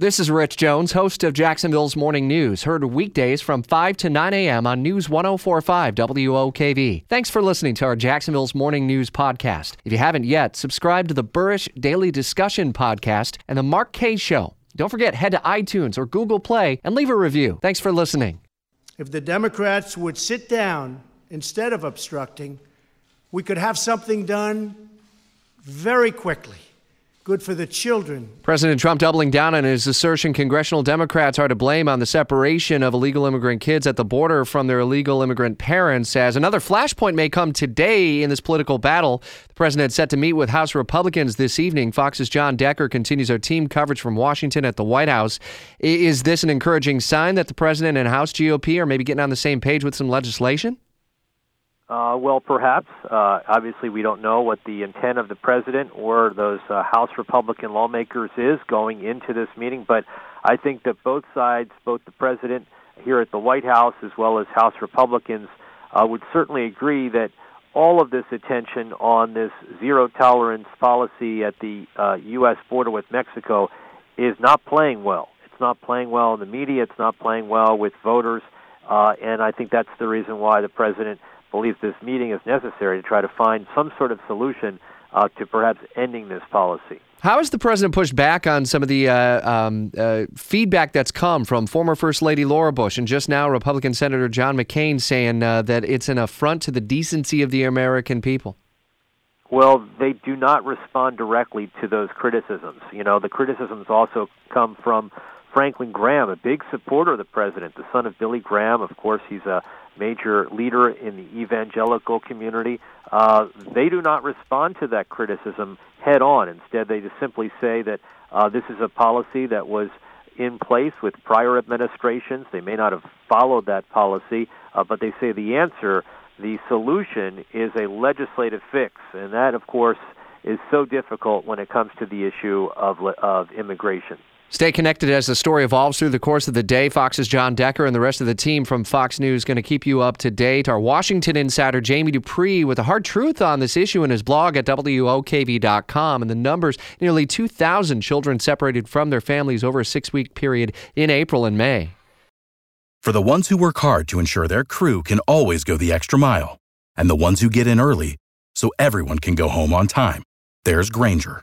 This is Rich Jones, host of Jacksonville's Morning News, heard weekdays from 5 to 9 a.m. on News 1045 WOKV. Thanks for listening to our Jacksonville's Morning News podcast. If you haven't yet, subscribe to the Burrish Daily Discussion podcast and the Mark Kaye Show. Don't forget, head to iTunes or Google Play and leave a review. Thanks for listening. If the Democrats would sit down instead of obstructing, we could have something done very quickly good for the children. President Trump doubling down on his assertion congressional Democrats are to blame on the separation of illegal immigrant kids at the border from their illegal immigrant parents, as another flashpoint may come today in this political battle. The president set to meet with House Republicans this evening. Fox's John Decker continues our team coverage from Washington at the White House. Is this an encouraging sign that the president and House GOP are maybe getting on the same page with some legislation? Uh, well, perhaps. Uh, obviously, we don't know what the intent of the president or those uh, House Republican lawmakers is going into this meeting, but I think that both sides, both the president here at the White House as well as House Republicans, uh, would certainly agree that all of this attention on this zero tolerance policy at the uh, U.S. border with Mexico is not playing well. It's not playing well in the media. It's not playing well with voters. Uh, and I think that's the reason why the president believes this meeting is necessary to try to find some sort of solution uh, to perhaps ending this policy. How has the president pushed back on some of the uh, um, uh, feedback that's come from former First Lady Laura Bush and just now Republican Senator John McCain saying uh, that it's an affront to the decency of the American people? Well, they do not respond directly to those criticisms. You know, the criticisms also come from Franklin Graham, a big supporter of the president, the son of Billy Graham. Of course, he's a major leader in the evangelical community. Uh, they do not respond to that criticism head on. Instead, they just simply say that uh, this is a policy that was in place with prior administrations. They may not have followed that policy, uh, but they say the answer, the solution, is a legislative fix. And that, of course, is so difficult when it comes to the issue of, of immigration. Stay connected as the story evolves through the course of the day. Fox's John Decker and the rest of the team from Fox News going to keep you up to date. Our Washington insider Jamie Dupree with a hard truth on this issue in his blog at WOKV.com. And the numbers nearly 2,000 children separated from their families over a six week period in April and May. For the ones who work hard to ensure their crew can always go the extra mile, and the ones who get in early so everyone can go home on time, there's Grainger